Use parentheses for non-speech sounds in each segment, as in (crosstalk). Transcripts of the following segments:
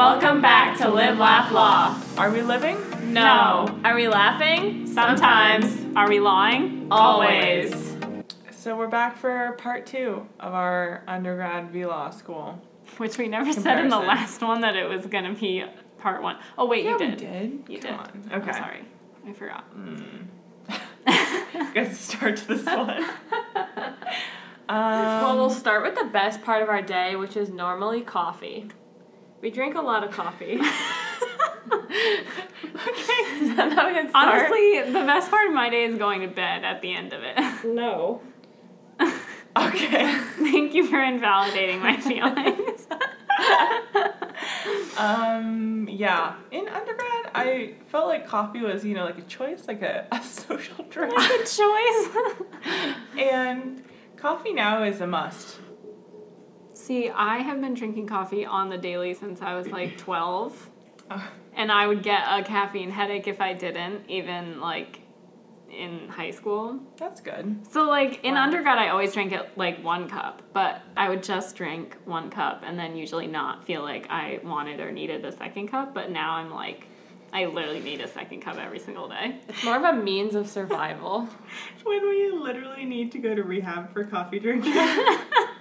Welcome back to Live, Laugh, Law. Are we living? No. Are we laughing? Sometimes. Are we lying? Always. So we're back for part two of our undergrad V Law school. Which we never said in the last one that it was going to be part one. Oh, wait, you Yeah, did. we did. You Come did. on. Okay. I'm sorry. I forgot. (laughs) Good start to this (laughs) one. um, Well, we'll start with the best part of our day, which is normally coffee. We drink a lot of coffee. (laughs) (laughs) okay. Is that not a good start? Honestly, the best part of my day is going to bed at the end of it. (laughs) no. okay. Thank you for invalidating my feelings. Um, yeah. In undergrad, I felt like coffee was, you know, like a choice, like a, a social drink. Good choice. and coffee now is a must. See, I have been drinking coffee on the daily since I was like (clears throat) 12. And I would get a caffeine headache if I didn't, even like in high school. That's good. So, like in Wow. undergrad, I always drank it like one cup, but I would just drink one cup and then usually not feel like I wanted or needed a second cup. But now I'm like, I literally need a second cup every single day. It's more of a means of survival. (laughs) (laughs) When we literally need to go to rehab for coffee drinking. (laughs)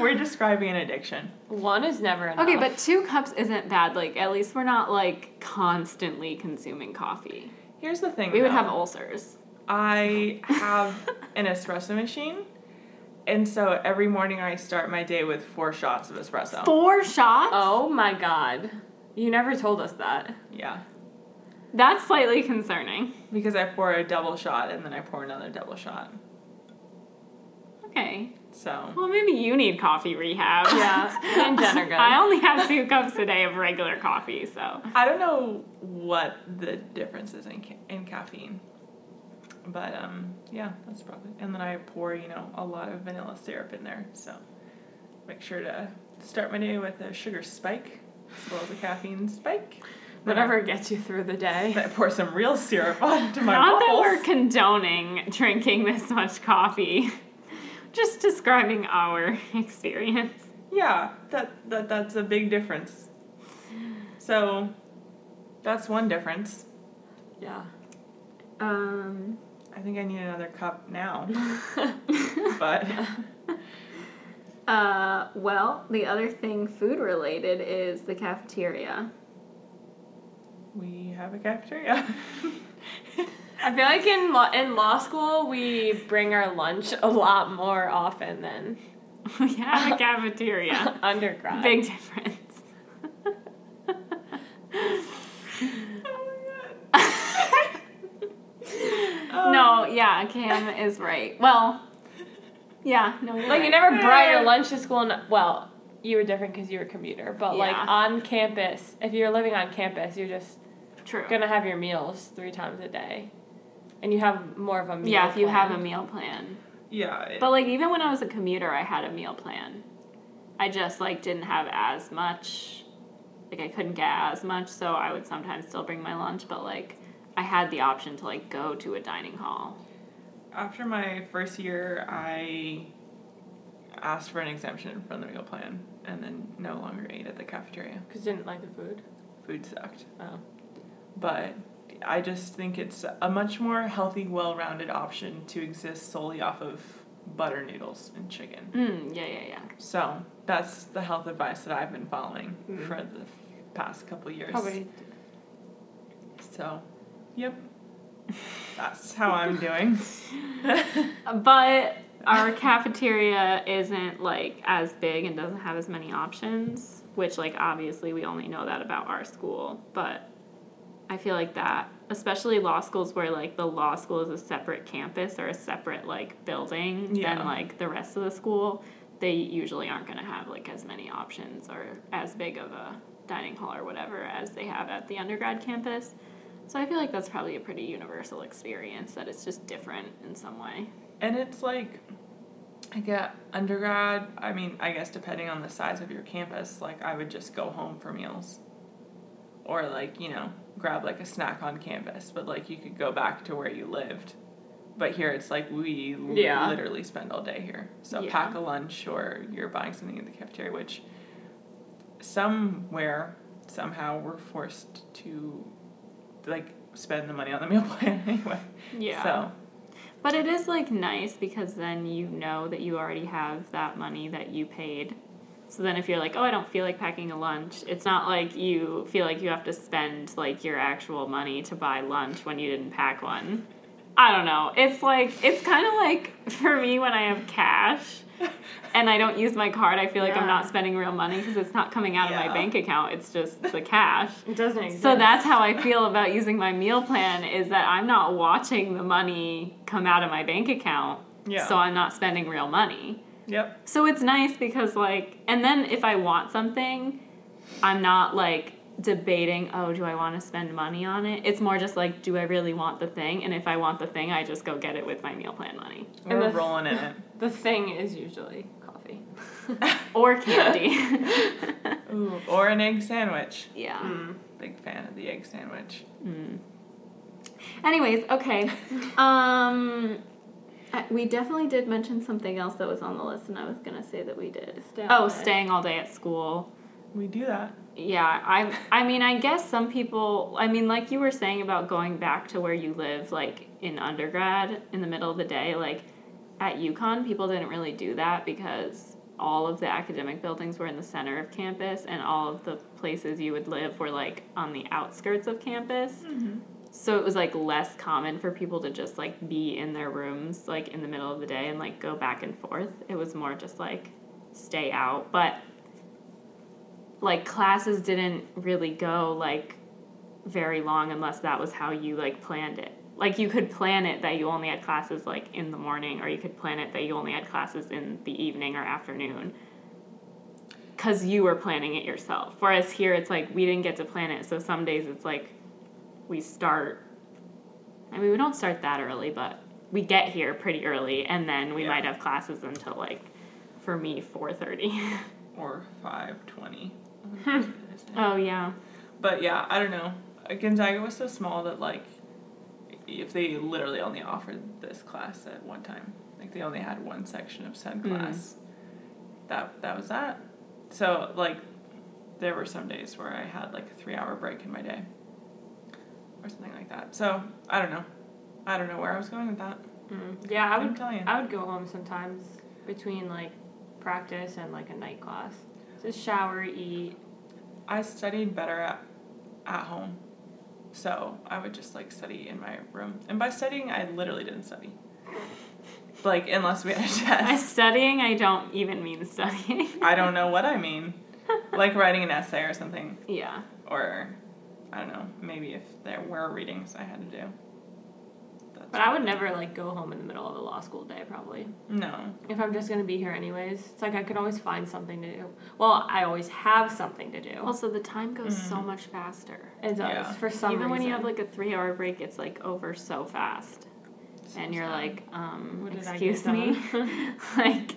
We're describing an addiction. One is never enough. Okay, but two cups isn't bad. Like, at least we're not like constantly consuming coffee. Here's the thing. We would have ulcers. I (laughs) have an espresso machine, and so every morning I start my day with four shots of espresso. Four shots? Oh my god. You never told us that. Yeah, That's slightly concerning. because I pour a double shot and then I pour another double shot. Okay. So Well, maybe you need coffee rehab. Yeah, (laughs) and Jen are good. I only have two cups a day of regular coffee, so. I don't know what the difference is in ca- in caffeine, but um, yeah, that's probably. And then I pour you know a lot of vanilla syrup in there, so make sure to start my day with a sugar spike as well as a caffeine spike. Whatever gets you through the day. Then I pour some real syrup (laughs) onto my Not that we're condoning drinking this much coffee. (laughs) Just describing our (laughs) experience. Yeah, that, that that's a big difference. So that's one difference. Yeah. Um, I think I need another cup now. (laughs) but (laughs) uh, well, the other thing food related is the cafeteria. we have a cafeteria. I feel like in law, in law school we bring our lunch a lot more often than (laughs) We have a cafeteria. (laughs) undergrad. Big difference. Oh my god no, yeah, Cam is right. Well, yeah, no, Like you never brought your lunch to school. And, well, you were different because you were a commuter, but like on campus, if you're living on campus, you're just True. gonna have your meals three times a day, and you have more of a meal. yeah, if you have a meal plan. yeah. it- But like even when I was a commuter, I had a meal plan. I just like didn't have as much. Like I couldn't get as much, so I would sometimes still bring my lunch. But like I had the option to like go to a dining hall. after my first year, I asked for an exemption from the meal plan and then no longer ate at the cafeteria. because you didn't like the food. Food sucked. Oh. But I just think it's a much more healthy, well rounded option to exist solely off of butter noodles and chicken. Mm, yeah, yeah, yeah. So that's the health advice that I've been following Mm. for the past couple years. Probably. So, yep. That's how I'm (laughs) doing. But our cafeteria isn't like as big and doesn't have as many options, which like obviously we only know that about our school, but I feel like that especially law schools where like the law school is a separate campus or a separate like building Yeah. than like the rest of the school, they usually aren't going to have like as many options or as big of a dining hall or whatever as they have at the undergrad campus. So I feel like that's probably a pretty universal experience that it's just different in some way. And it's like, I get undergrad, I mean, I guess depending on the size of your campus, like I would just go home for meals. Or like, you know, grab like a snack on campus, but like you could go back to where you lived. But here it's like we Yeah. literally spend all day here. So Yeah. pack a lunch or you're buying something in the cafeteria, which somewhere somehow we're forced to like spend the money on the meal (laughs) plan anyway. Yeah. So But it is like nice because then you know that you already have that money that you paid. So then if you're like, oh, I don't feel like packing a lunch, it's not like you feel like you have to spend like your actual money to buy lunch when you didn't pack one. I don't know. It's like it's kind of like for me when I have cash and I don't use my card, I feel like I'm not spending real money because it's not coming out of my bank account. It's just the cash. It doesn't exist. So that's how I feel about using my meal plan is that I'm not watching the money come out of my bank account. Yeah. So I'm not spending real money. Yep. So it's nice because like and then if I want something, I'm not like debating, oh, do I want to spend money on it? It's more just like, do I really want the thing? And if I want the thing, I just go get it with my meal plan money. And We're the- rolling in it. the thing is usually coffee. (laughs) Or candy. (laughs) Ooh, or an egg sandwich. yeah. Mm. Big fan of the egg sandwich. Mm. Anyways, okay. (laughs) Um, I- we definitely did mention something else that was on the list, and I was gonna say that we did. Stay oh, day. staying all day at school. We do that. Yeah, I. I mean, I guess some people. I mean, like you were saying about going back to where you live, like in undergrad, in the middle of the day. Like at UConn, people didn't really do that because all of the academic buildings were in the center of campus, and all of the places you would live were like on the outskirts of campus. Mm-hmm. So it was like less common for people to just like be in their rooms like in the middle of the day and like go back and forth. It was more just like stay out. But like classes didn't really go like very long unless that was how you like planned it. Like you could plan it that you only had classes like in the morning or you could plan it that you only had classes in the evening or afternoon cuz you were planning it yourself. Whereas here it's like we didn't get to plan it. So some days it's like we start I mean we don't start that early, but we get here pretty early and then we Yeah. might have classes until like for me 4:30. (laughs) Or five twenty. (laughs) oh yeah. But yeah, I don't know. Gonzaga was so small that like, if they literally only offered this class at one time, like they only had one section of said Mm. class, that that was that. So like, there were some days where I had like a three hour break in my day, or something like that. So I don't know. I don't know where I was going with that. Mm. Yeah, I would. I would go home sometimes between like practice and like a night class. Just shower, eat. I studied better at at home. So I would just like study in my room. And by studying I literally didn't study. (laughs) Like unless we had a test. By studying, I don't even mean studying. I don't know what I (laughs) mean. Like writing an essay or something. yeah. Or I don't know, maybe if there were readings I had to do. That's But I would never like go home in the middle of a law school day. Probably No. if I'm just gonna be here anyways. It's like I could always find something to do. Well, I always have something to do. Also, the time goes so Mhm. much faster. it does yeah. for some Even when you have like a three-hour break, it's like over so fast, So and you're sad. like, um, What did I get excuse me, (laughs) like,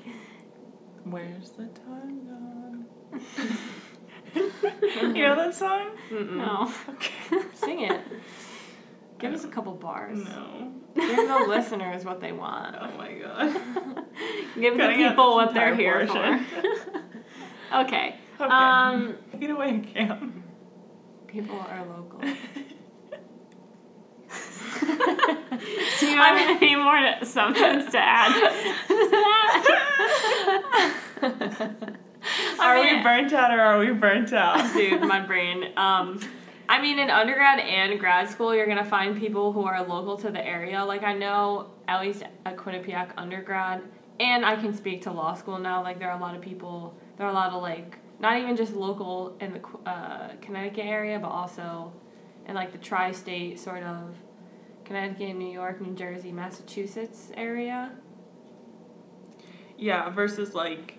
Where's the time gone? (laughs) (laughs) you know that song? Mm-mm. no. Okay. (laughs) Sing it. Give us a couple bars. No. Give the listeners what they want. Oh my god. (laughs) Give the Cutting out people what they're here portion. for. okay. Okay. Um, it away, Cam. People are local. do you have any more somethings to add? Are mean- we burnt out or are we burnt out? (laughs) Dude, my brain. Um, I mean, in undergrad and grad school, you're gonna find people who are local to the area. Like I know, at least at Quinnipiac undergrad, and I can speak to law school now. Like there are a lot of people. There are a lot of like not even just local in the uh, Connecticut area, but also in like the tri-state sort of Connecticut, New York, New Jersey, Massachusetts area. Yeah, versus like,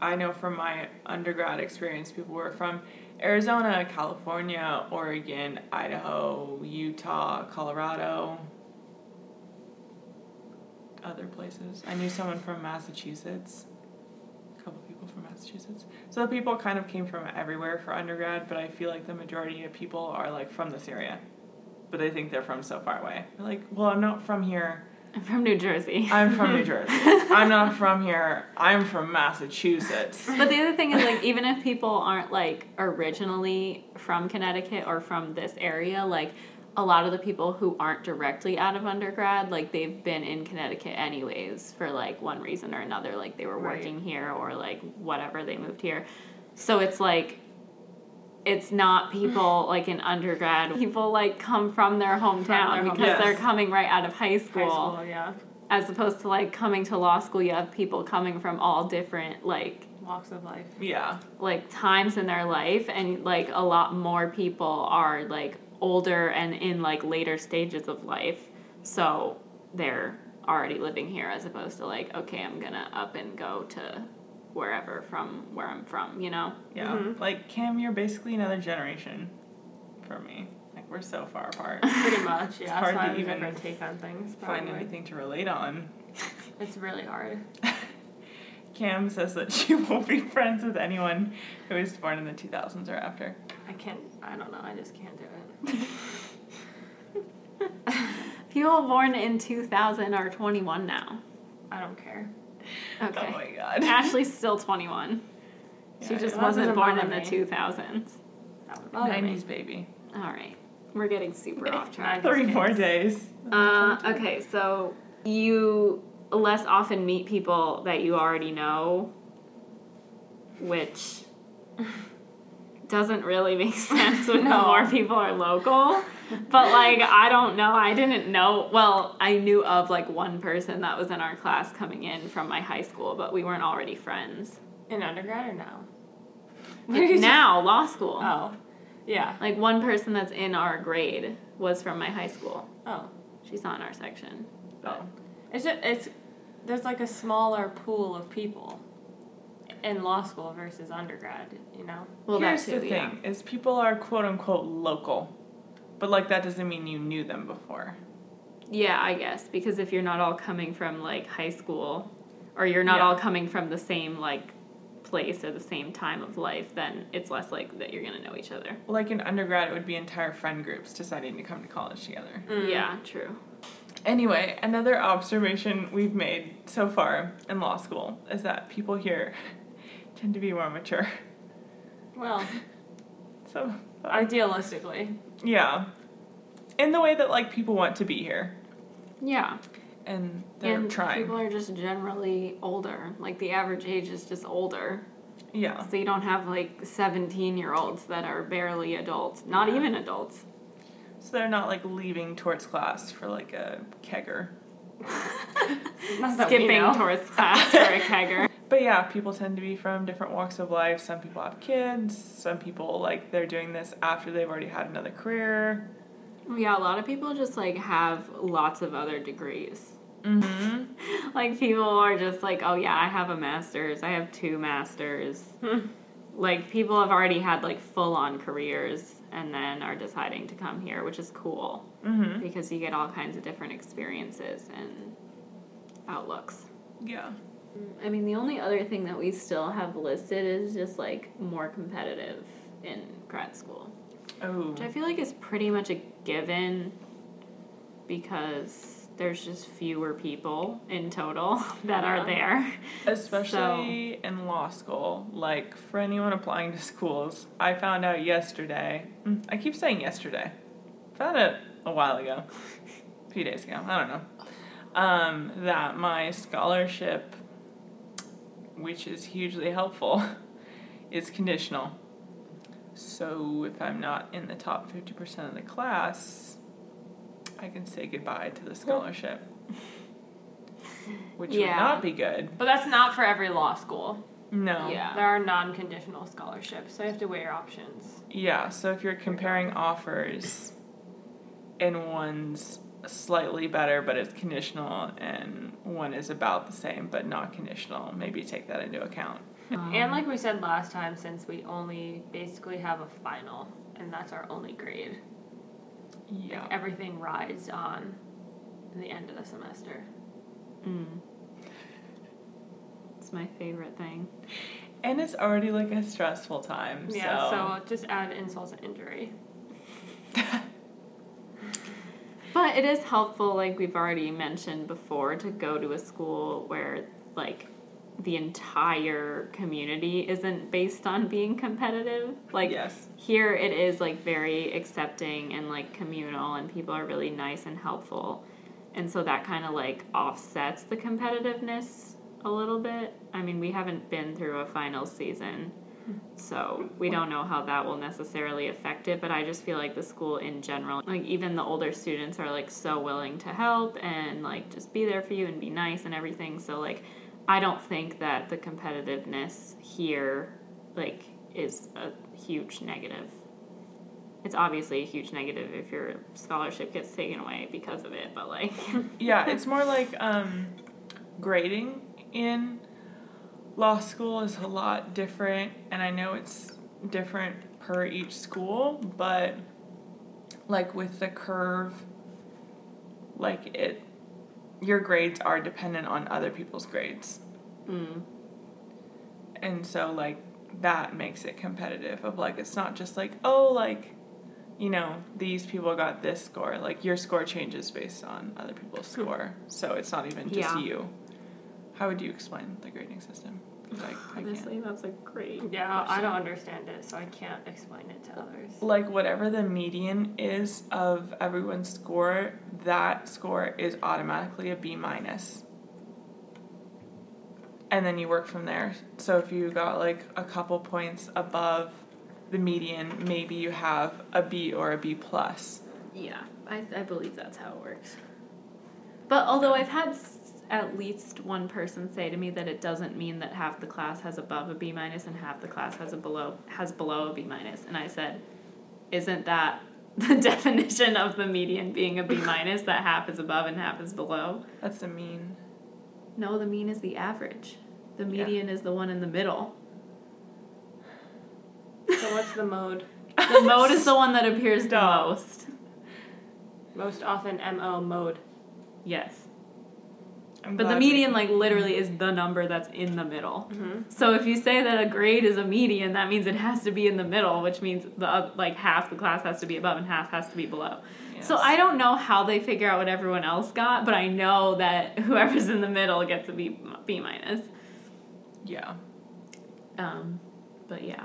I know from my undergrad experience, people were from Arizona, California, Oregon, Idaho, Utah, Colorado, other places. I knew someone from Massachusetts, a couple people from Massachusetts. So people kind of came from everywhere for undergrad, but I feel like the majority of people are like from this area, but they think they're from so far away. They're like, well, I'm not from here. I'm from New Jersey. I'm from New Jersey. (laughs) I'm not from here. I'm from Massachusetts. (laughs) But the other thing is like even if people aren't like originally from Connecticut or from this area, like a lot of the people who aren't directly out of undergrad, like they've been in Connecticut anyways for like one reason or another, like they were Right. working here or like whatever they moved here. So it's like it's not people like in undergrad. (laughs) People like come from their hometown their home- because Yes. they're coming right out of high school, High school, yeah. as opposed to like coming to law school. You have people coming from all different like Walks of life. Yeah. like times in their life and like a lot more people are like older and in like later stages of life so they're already living here as opposed to like okay i'm gonna up and go to wherever from where i'm from you know Yeah. Mhm. Like Cam, you're basically another generation for me. Like we're so far apart. (laughs) Pretty much, yeah. hard so to even take on things. Find anything to relate on. It's really hard. (laughs) Cam says that she (laughs) won't be friends with anyone who was born in the 2000s or after. I can't. I don't know. I just can't do it. people born in 2000 are 21 now I don't care. Okay. Oh my god. (laughs) ashley's still 21 she just wasn't born in the 2000s That would bother 90s baby. all right. We're getting super off track. (laughs) Three more days. Uh, okay, so you less often meet people that you already know, which (laughs) doesn't really make (laughs) sense when No. more people are local. But like, I don't know. I didn't know. Well, I knew of like one person that was in our class coming in from my high school, but we weren't already friends. In undergrad or now? Like, (laughs) now, law school. Oh, yeah. Like one person that's in our grade was from my high school. Oh, She's not in our section. But Oh. it's just, it's there's like a smaller pool of people in law school versus undergrad. You know. well, Here's that too, the yeah. thing: is people are quote unquote local, but like that doesn't mean you knew them before. Yeah, I guess because if you're not all coming from like high school, or you're not Yeah. all coming from the same like place or the same time of life, then it's less like that you're gonna know each other. Like in undergrad, it would be entire friend groups deciding to come to college together. Mm. Yeah, true. Anyway, another observation we've made so far in law school is that people here tend to be more mature. Well, (laughs) So, idealistically, yeah. In the way that like people want to be here Yeah, and they're and trying. people are just generally older. Like the average age is just older, yeah. so you don't have like 17 year olds that are barely adults, not Yeah. even adults. So they're not like leaving towards class for like a kegger. (laughs) not Skipping know. towards class for a kegger. (laughs) But yeah, people tend to be from different walks of life. Some people have kids. Some people like they're doing this after they've already had another career. Yeah, a lot of people just like have lots of other degrees. Mm-hmm. (laughs) Like people are just like, oh yeah, I have a master's, I have two masters. (laughs) Like people have already had like full on careers and then are deciding to come here, which is cool Mm-hmm. because you get all kinds of different experiences and outlooks. Yeah. I mean, the only other thing that we still have listed is just like more competitive in grad school, Oh. which I feel like is pretty much a given because there's just fewer people in total (laughs) that Yeah. are there. Especially in law school. Like for anyone applying to schools, I found out yesterday. mm, I keep saying yesterday. Found it a while ago. A few days ago. I don't know. Um, that my scholarship, which is hugely helpful, (laughs) is conditional. So if I'm not in the top 50% of the class, I can say goodbye to the scholarship. Which would not be good. But that's not for every law school. No. Yeah. There are non-conditional scholarships, so you have to weigh your options. Yeah, so if you're comparing offers and one's slightly better but it's conditional and one is about the same but not conditional, maybe take that into account. Um, and like we said last time, since we only basically have a final, and that's our only grade, Yeah. everything rides on the end of the semester. Mm. It's my favorite thing. And it's already like a stressful time. Yeah, so, so just add insult to injury. (laughs) But it is helpful, like we've already mentioned before, to go to a school where like the entire community isn't based on being competitive. Like yes. here it is like very accepting and like communal and people are really nice and helpful. And so that kind of like offsets the competitiveness a little bit. I mean, we haven't been through a final season. So we don't know how that will necessarily affect it, but I just feel like the school in general, like even the older students are like so willing to help and like just be there for you and be nice and everything. So like I don't think that the competitiveness here like is a huge negative. It's obviously a huge negative if your scholarship gets taken away because of it, but like (laughs) Yeah, it's more like um, grading in law school is a lot different, and I know it's different per each school, but like with the curve, like it, your grades are dependent on other people's grades. mm, and so like that makes it competitive of like it's not just like oh like you know these people got this score like your score changes based on other people's score so it's not even just Yeah. you how would you explain the grading system 'Cause I, I honestly that's a great Yeah, I don't understand it, so I can't explain it to others. like whatever the median is of everyone's score that score is automatically a b minus minus. and then you work from there so if you got like a couple points above the median maybe you have a b or a b plus Yeah, I, I believe that's how it works. But although I've had s- at least one person say to me that it doesn't mean that half the class has above a B minus and half the class has a below has below a B minus, minus. and I said, isn't that (laughs) the definition of the median being a B (laughs) minus that half is above and half is below? that's the mean No, the mean is the average. The Yeah. median is the one in the middle. So what's the mode? (laughs) The mode is the one that appears the most. Most often MO mode. Yes. I'm But the glad we- median, like, literally is the number that's in the middle. Mm-hmm. So if you say that a grade is a median, that means it has to be in the middle, which means the oth- like half the class has to be above and half has to be below. So I don't know how they figure out what everyone else got, but I know that (laughs) whoever's in the middle gets a B B minus. yeah Um, but yeah.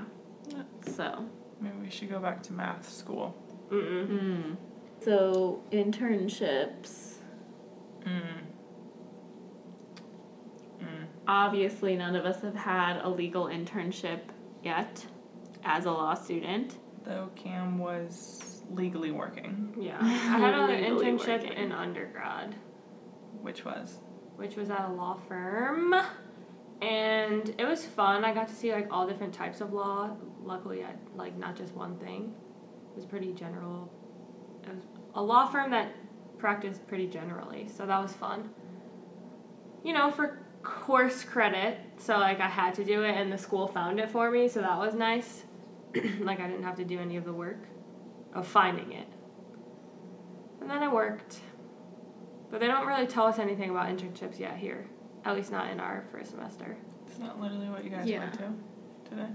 So. maybe we should go back to math school Mm-mm. Mm. So internships. Mm. Obviously, none of us have had a legal internship yet as a law student. though cam was legally working Yeah. (laughs) I had an internship working. in undergrad, which was which was at a law firm. And it was fun. I got to see like all different types of law. Luckily, I like not just one thing. It was pretty general. It was a law firm that practiced pretty generally, so that was fun. You know, for course credit, so like I had to do it, and the school found it for me, so that was nice. (clears throat) like I didn't have to do any of the work of finding it. And then I worked. But they don't really tell us anything about internships yet here. At least not in our first semester. It's not literally what you guys Yeah. went to today?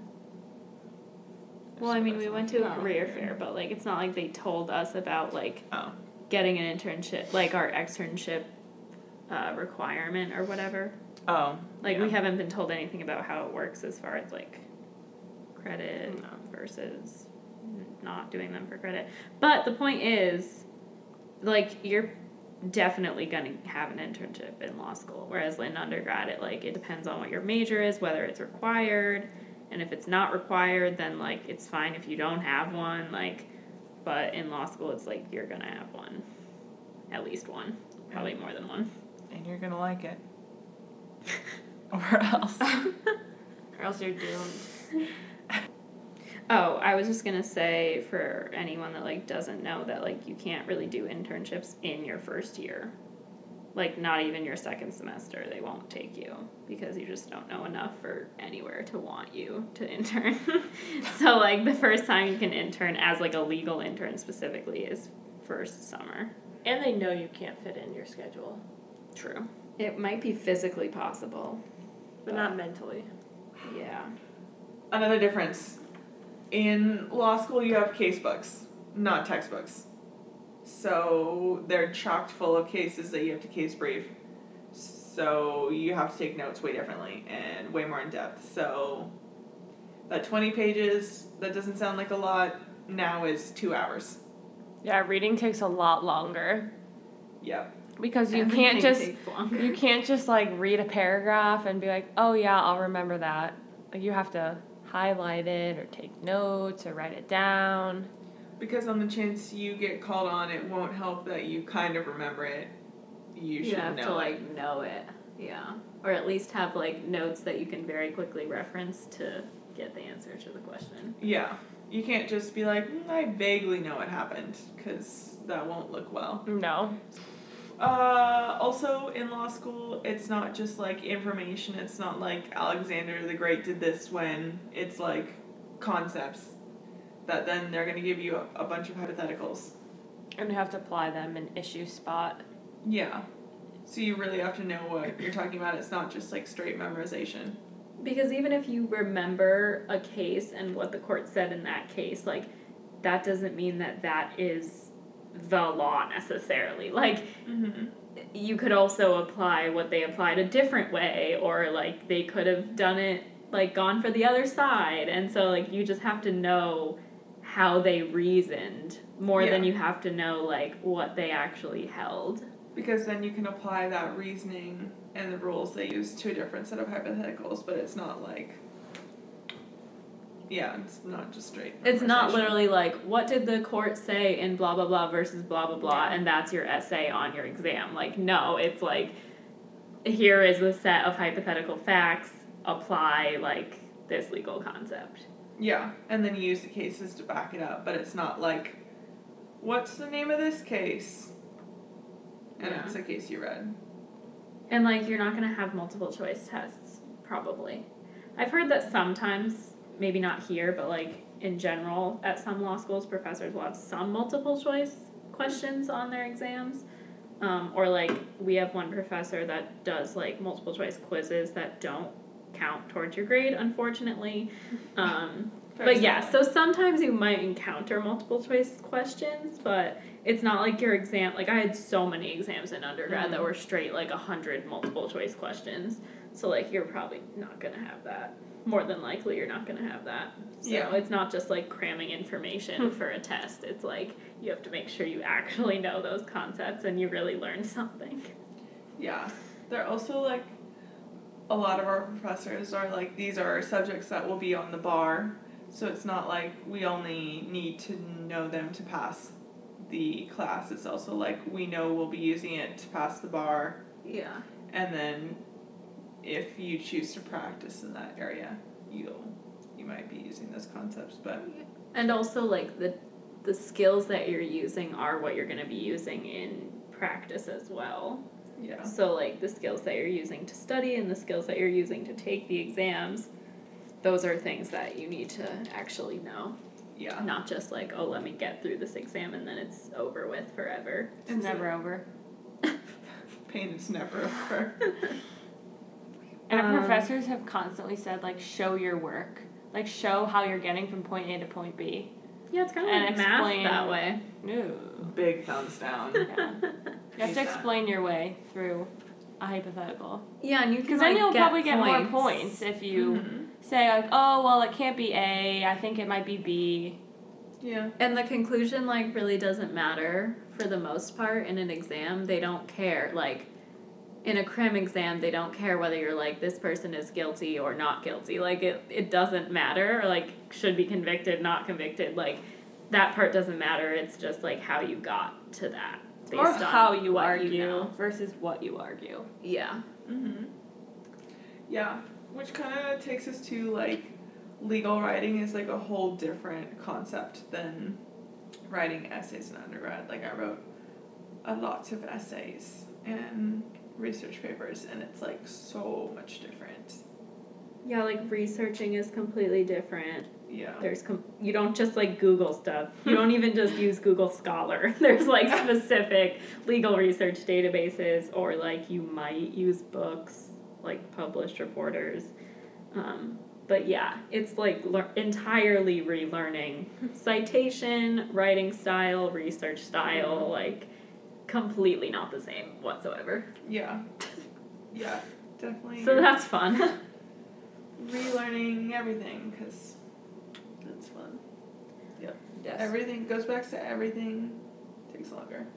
Well, I mean, we went to a career fair, but like it's not like they told us about like Oh, getting an internship, like our externship uh, requirement or whatever. Oh, Like yeah. we haven't been told anything about how it works as far as like credit No. versus not doing them for credit. But the point is, like you're definitely gonna have an internship in law school, whereas in undergrad it like it depends on what your major is, whether it's required, and if it's not required, then like it's fine if you don't have one. Like, but in law school it's like you're gonna have one, at least one, probably more than one. and you're gonna like it, (laughs) or else. (laughs) Or else you're doomed. Oh, I was just gonna say for anyone that like doesn't know that like you can't really do internships in your first year. Like not even your second semester, they won't take you because you just don't know enough for anywhere to want you to (laughs) intern. so like the first time you can intern as like a legal intern specifically is first summer. And they know you can't fit in your schedule, True. It might be physically possible. but not mentally. Yeah. Another difference. In law school, you have case books, not textbooks. So they're chocked full of cases that you have to case brief. So you have to take notes way differently and way more in depth. So that 20 pages, that doesn't sound like a lot, now is two hours. Yeah, reading takes a lot longer Yep. Because you Everything can't just you can't just like read a paragraph and be like, "Oh yeah, I'll remember that." Like you have to highlight it or take notes or write it down. Because on the chance you get called on, it won't help that you kind of remember it. You you should have know to it. like know it, yeah, or at least have like notes that you can very quickly reference to get the answer to the question. Yeah. You can't just be like, mm, I vaguely know what happened, because that won't look well. No. Uh, also, in law school, it's not just like information. It's not like Alexander the Great did this when it's like concepts that then they're going to give you a, a bunch of hypotheticals. And you have to apply them in issue spot. Yeah. So you really have to know what you're talking about. It's not just like straight memorization. Because even if you remember a case and what the court said in that case, like that doesn't mean that that is the law necessarily. Like Mm-hmm. you could also apply what they applied a different way or like they could have done it like gone for the other side and so like you just have to know how they reasoned more than you have to know like what they actually held Because then you can apply that reasoning and the rules they use to a different set of hypotheticals, but it's not like. Yeah, it's not just straight. it's not literally like what did the court say in blah blah blah versus blah blah blah and that's your essay on your exam like no it's like here is a set of hypothetical facts apply like this legal concept Yeah, and then you use the cases to back it up, but it's not like, what's the name of this case? And Yeah. it's a case you read. And like you're not gonna have multiple choice tests, probably. I've heard that sometimes, maybe not here, but like in general, at some law schools, professors will have some multiple choice questions on their exams. Um, or like we have one professor that does like multiple choice quizzes that don't count towards your grade, unfortunately. (laughs) Um, but yeah, so sometimes you might encounter multiple choice questions, but it's not like your exam. Like I had so many exams in undergrad that Mhm. were straight like a hundred multiple choice questions. So like you're probably not gonna have that. More than likely, you're not gonna have that. So Yeah. it's not just like cramming information hmm. for a test. It's like you have to make sure you actually know those concepts and you really learn something. Yeah. They're also like, a lot of our professors are like, these are subjects that will be on the bar. So it's not like we only need to know them to pass the class. It's also like we know we'll be using it to pass the bar. Yeah. And then if you choose to practice in that area, you'll you might be using those concepts. But And also like the the skills that you're using are what you're gonna be using in practice as well. yeah. So like the skills that you're using to study and the skills that you're using to take the exams, those are things that you need to actually know. Yeah. Not just like, oh let me get through this exam and then it's over with forever. It's And so- never over. (laughs) Pain is never over. (laughs) And our Um, professors have constantly said like show your work. Like show how you're getting from point A to point B. Yeah, it's kinda And like math explain- that way. No. Big thumbs down. Yeah. You (laughs) have Hate to that. explain your way through a hypothetical. Yeah, and you can Because like, then you'll get probably get points. more points if you Mhm. say like, oh well, it can't be A. I think it might be B. Yeah. And the conclusion like really doesn't matter for the most part in an exam. They don't care. Like in a crim exam, they don't care whether you're like this person is guilty or not guilty. Like it it doesn't matter. Or like should be convicted, not convicted. Like that part doesn't matter. It's just like how you got to that based or on how you what argue You know. versus what you argue. Yeah. Mm-hmm. Yeah, which kind of takes us to like legal writing is like a whole different concept than writing essays in undergrad. Like I wrote a lots of essays and research papers, and it's like so much different. Yeah, like researching is completely different. Yeah. There's com- you don't just like Google stuff. You (laughs) don't even just use Google Scholar. (laughs) There's like specific legal research databases, or like you might use books, like published reporters. Um, but yeah, it's like lear- entirely relearning (laughs) citation, writing style, research style, like completely not the same whatsoever. Yeah. (laughs) Yeah, definitely. So that's fun. (laughs) relearning everything because that's fun. Yep. Yes. Everything goes back to everything takes longer.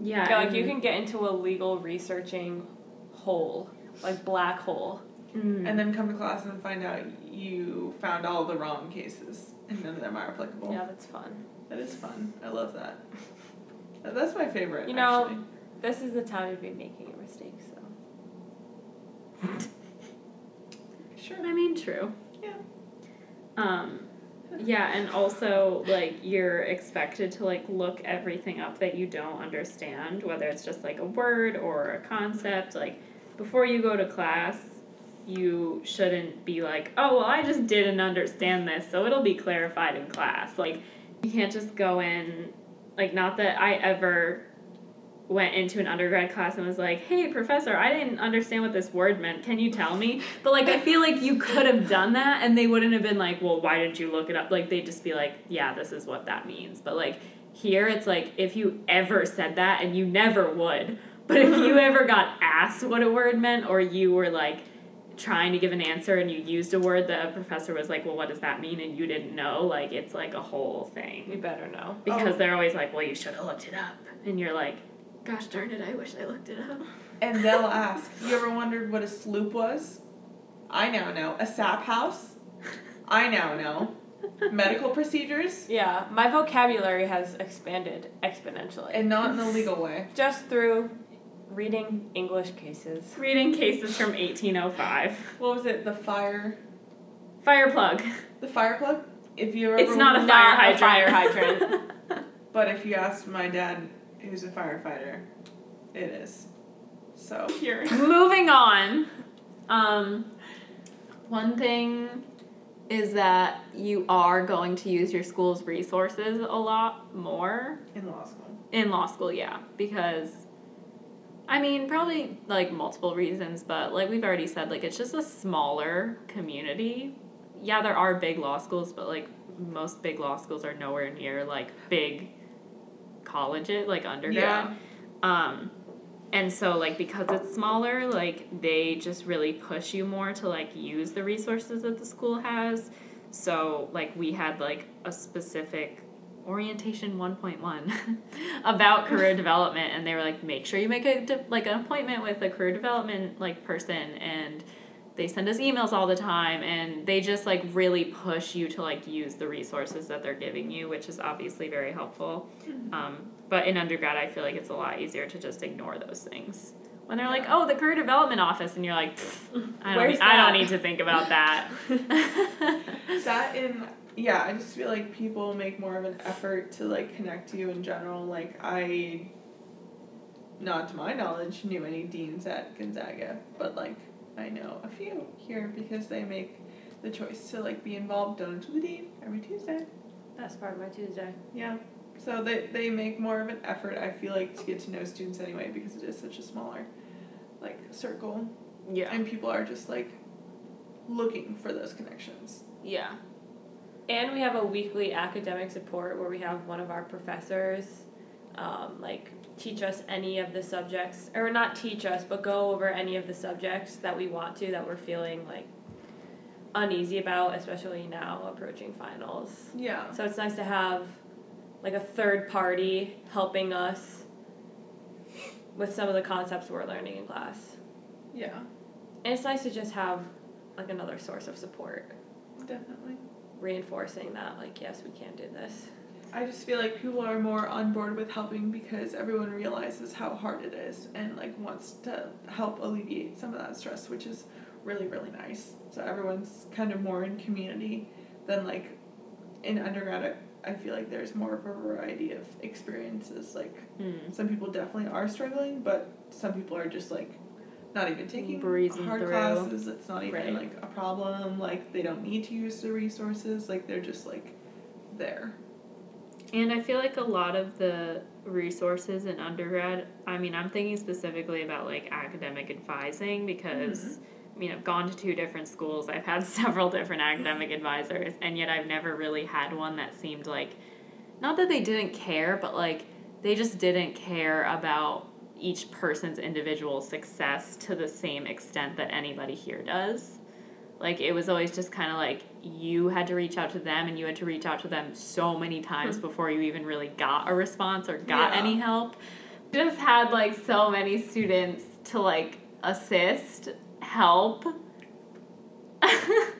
yeah. Yeah, like and- you can get into a legal researching hole, like black hole. Mm. And then come to class and find out you found all the wrong cases and none of them are applicable. Yeah, that's fun. That is fun. I love that. That- That's my favorite. You know- actually. This is the time to be making a mistake, so. Sure. I mean, true. Yeah. Um, yeah, and also like you're expected to like look everything up that you don't understand, whether it's just like a word or a concept. Like before you go to class, you shouldn't be like, oh well, I just didn't understand this, so it'll be clarified in class. Like you can't just go in. Like not that I ever went into an undergrad class and was like, "Hey, professor, I didn't understand what this word meant. Can you tell me?" But like, I feel like you could have done that, and they wouldn't have been like, "Well, why didn't you look it up?" Like, they'd just be like, "Yeah, this is what that means." But like here, it's like if you ever said that, and you never would, but if you (laughs) ever got asked what a word meant, or you were like trying to give an answer and you used a word that a professor was like, "Well, what does that mean?" and you didn't know, like it's like a whole thing You better know. because Oh. they're always like, "Well, you should have looked it up," and you're like, "Gosh darn it, I wish I looked it up." And they'll ask, You ever wondered what a sloop was? I now know. A sap house? I now know. Medical procedures? Yeah, my vocabulary has expanded exponentially. And not in a legal way. just through reading English cases. Reading cases from 1805. What was it? The fire Fire plug. the fire plug? If you ever It's not a fire a fire hydrant. hydrant. (laughs) But if you ask my dad, who's a firefighter, it is. So (laughs) here. Moving on. Um, one thing is that you are going to use your school's resources a lot more In law school. in law school, yeah, because I mean, probably like multiple reasons, but like we've already said, like it's just a smaller community. Yeah, there are big law schools, but like most big law schools are nowhere near like big colleges, like undergrad. Um, and so like because it's smaller, like they just really push you more to like use the resources that the school has. So like we had like a specific orientation 1.1 (laughs) about career development and they were like make sure you make a de- like an appointment with a career development like person and they send us emails all the time and they just like really push you to like use the resources that they're giving you which is obviously very helpful. Um, but in undergrad i feel like it's a lot easier to just ignore those things. When they're like oh the career development office and you're like I don't, need, I don't need to think about that. (laughs) That in yeah, I just feel like people make more of an effort to like connect to you in general. Like I not to my knowledge knew any deans at Gonzaga, but like I know a few here because they make the choice to like be involved donuts to the dean every Tuesday. That's part of my Tuesday. Yeah. So they they make more of an effort, I feel like, to get to know students anyway because it is such a smaller like circle. yeah And people are just like looking for those connections. yeah And we have a weekly academic support where we have one of our professors um, like teach us any of the subjects or not teach us but go over any of the subjects that we want to that we're feeling like uneasy about especially now approaching finals Yeah. so it's nice to have like a third party helping us with some of the concepts we're learning in class Yeah. and it's nice to just have like another source of support Definitely. Reinforcing that like yes we can do this I just feel like people are more on board with helping because everyone realizes how hard it is and like wants to help alleviate some of that stress, which is really really nice. So everyone's kind of more in community than like in undergrad. I I feel like there's more of a variety of experiences. Like mm. some people definitely are struggling, but some people are just like not even taking Breezing hard through. classes. It's not even Right. like a problem. Like they don't need to use the resources. Like they're just like there. And I feel like a lot of the resources in undergrad, I mean, I'm thinking specifically about like academic advising because mm-hmm. I mean, I've gone to two different schools. I've had (laughs) several different academic (laughs) advisors, and yet I've never really had one that seemed like, not that they didn't care, but like they just didn't care about each person's individual success to the same extent that anybody here does. Like it was always just kind of like you had to reach out to them and you had to reach out to them so many times hmm. before you even really got a response or got Yeah. any help. Just had like so many students to like assist, help. (laughs)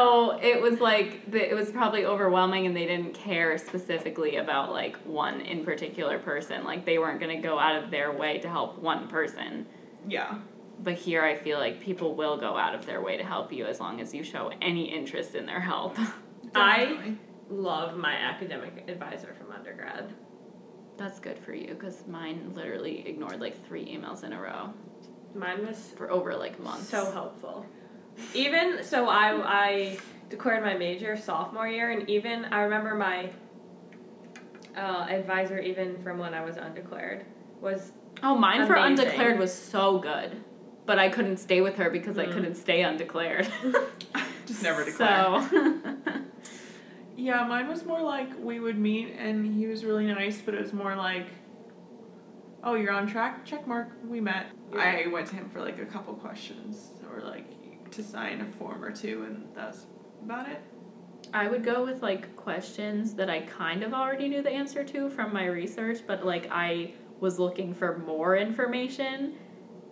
so it was like the, it was probably overwhelming and they didn't care specifically about like one in particular person like they weren't going to go out of their way to help one person Yeah. but here i feel like people will go out of their way to help you as long as you show any interest in their help (laughs) I- Love my academic advisor from undergrad. that's good for you because mine literally ignored like three emails in a row Mine was for over like months so helpful. Even so, I I declared my major sophomore year, and even I remember my uh, advisor, even from when I was undeclared, was oh mine for undeclared was so good but i couldn't stay with her because i Mm. couldn't stay undeclared (laughs) (laughs) Just never declare. so (laughs) Yeah, mine was more like we would meet and he was really nice, but it was more like, oh, you're on track, check mark, we met. I went to him for like a couple questions or like to sign a form or two, and that's about it. I would go with like questions that I kind of already knew the answer to from my research, but like I was looking for more information.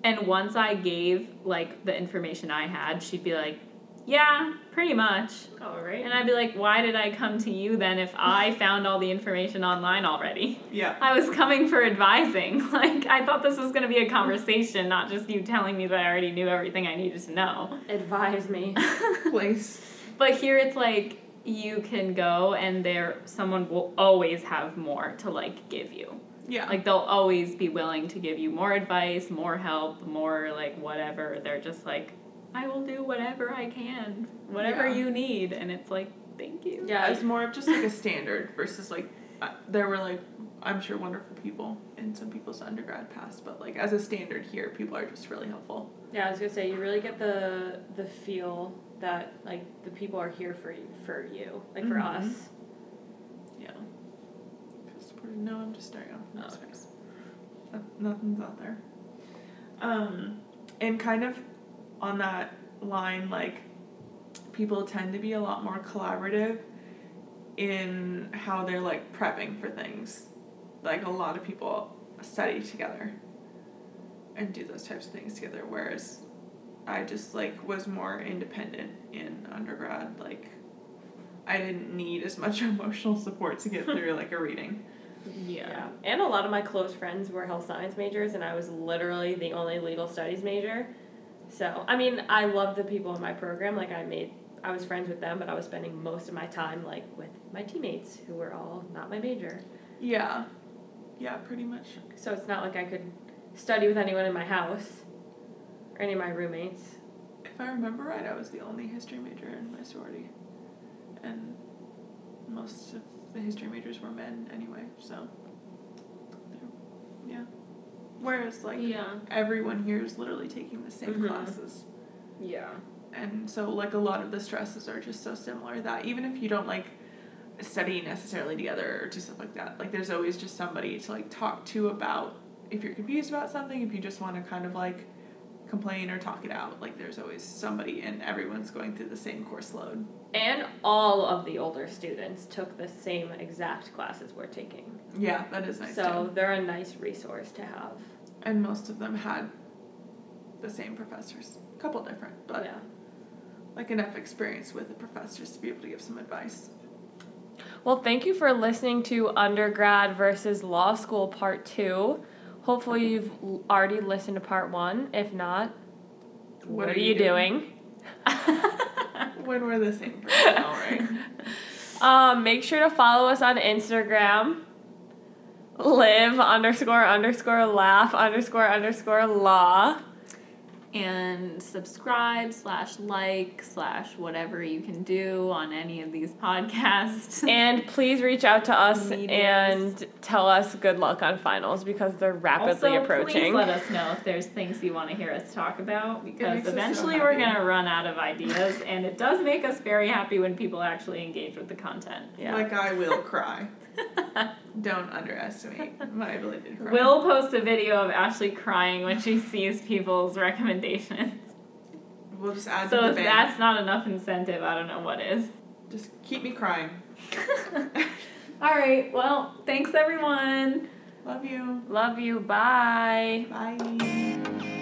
And once I gave like the information I had, she'd be like, "Yeah, pretty much." all right. And I'd be like, "Why did I come to you then if I found all the information online already?" Yeah. I was coming for advising. (laughs) Like I thought this was going to be a conversation, not just you telling me that I already knew everything I needed to know. Advise me. (laughs) please. But here it's like you can go and there someone will always have more to like give you. Yeah. Like they'll always be willing to give you more advice, more help, more like whatever. They're just like I will do whatever I can, whatever Yeah. you need and it's like thank you. Yeah, It's more of just like a standard versus like uh, there were like I'm sure wonderful people in some people's undergrad past, but like as a standard here, people are just really helpful. Yeah, I was gonna say you really get the the feel that like the people are here for you for you like for Mhm. us. Yeah. No, I'm just staring off. Oh, No, okay. Nothing's out there. Um, and kind of on that line, like people tend to be a lot more collaborative in how they're like prepping for things. Like a lot of people study together and do those types of things together, whereas I just like was more independent in undergrad. Like I didn't need as much (laughs) emotional support to get through like a reading. (laughs) Yeah. And a lot of my close friends were health science majors, and I was literally the only legal studies major. So, I mean, I love the people in my program. Like, I made, I was friends with them, but I was spending most of my time, like, with my teammates who were all not my major. Yeah. Yeah, pretty much. So, it's not like I could study with anyone in my house or any of my roommates. If I remember right, I was the only history major in my sorority. And most of the history majors were men anyway, so. Yeah. Whereas, like, Yeah. everyone here is literally taking the same Mhm. classes. Yeah. And so, like, a lot of the stresses are just so similar that even if you don't, like, study necessarily together or do stuff like that, like, there's always just somebody to, like, talk to about if you're confused about something, if you just want to kind of, like, complain or talk it out. Like, there's always somebody, and everyone's going through the same course load. And all of the older students took the same exact classes we're taking. Yeah, that is nice so, too. they're a nice resource to have. And most of them had the same professors. A couple different, but yeah. like enough experience with the professors to be able to give some advice. Well, thank you for listening to undergrad versus law school part two. Hopefully, you've already listened to part one. If not, what, are, you doing? (laughs) When we're the same person, (laughs) all right. Um, make sure to follow us on Instagram. Live underscore underscore laugh underscore underscore law. And subscribe slash like slash whatever you can do on any of these podcasts. (laughs) And please reach out to us Medias. and tell us good luck on finals because they're rapidly also, approaching. Please let us know if there's things you want to hear us talk about because makes us so eventually we're going to run out of ideas, and it does make us very happy when people actually engage with the content. yeah. Like I will cry. (laughs) Don't underestimate my ability to cry. We'll post a video of Ashley crying when she sees people's recommendations. We'll just add So to the if bank. that's not enough incentive, I don't know what is. Just keep me crying. (laughs) All right. Well, thanks everyone. Love you. Love you. Bye. Bye.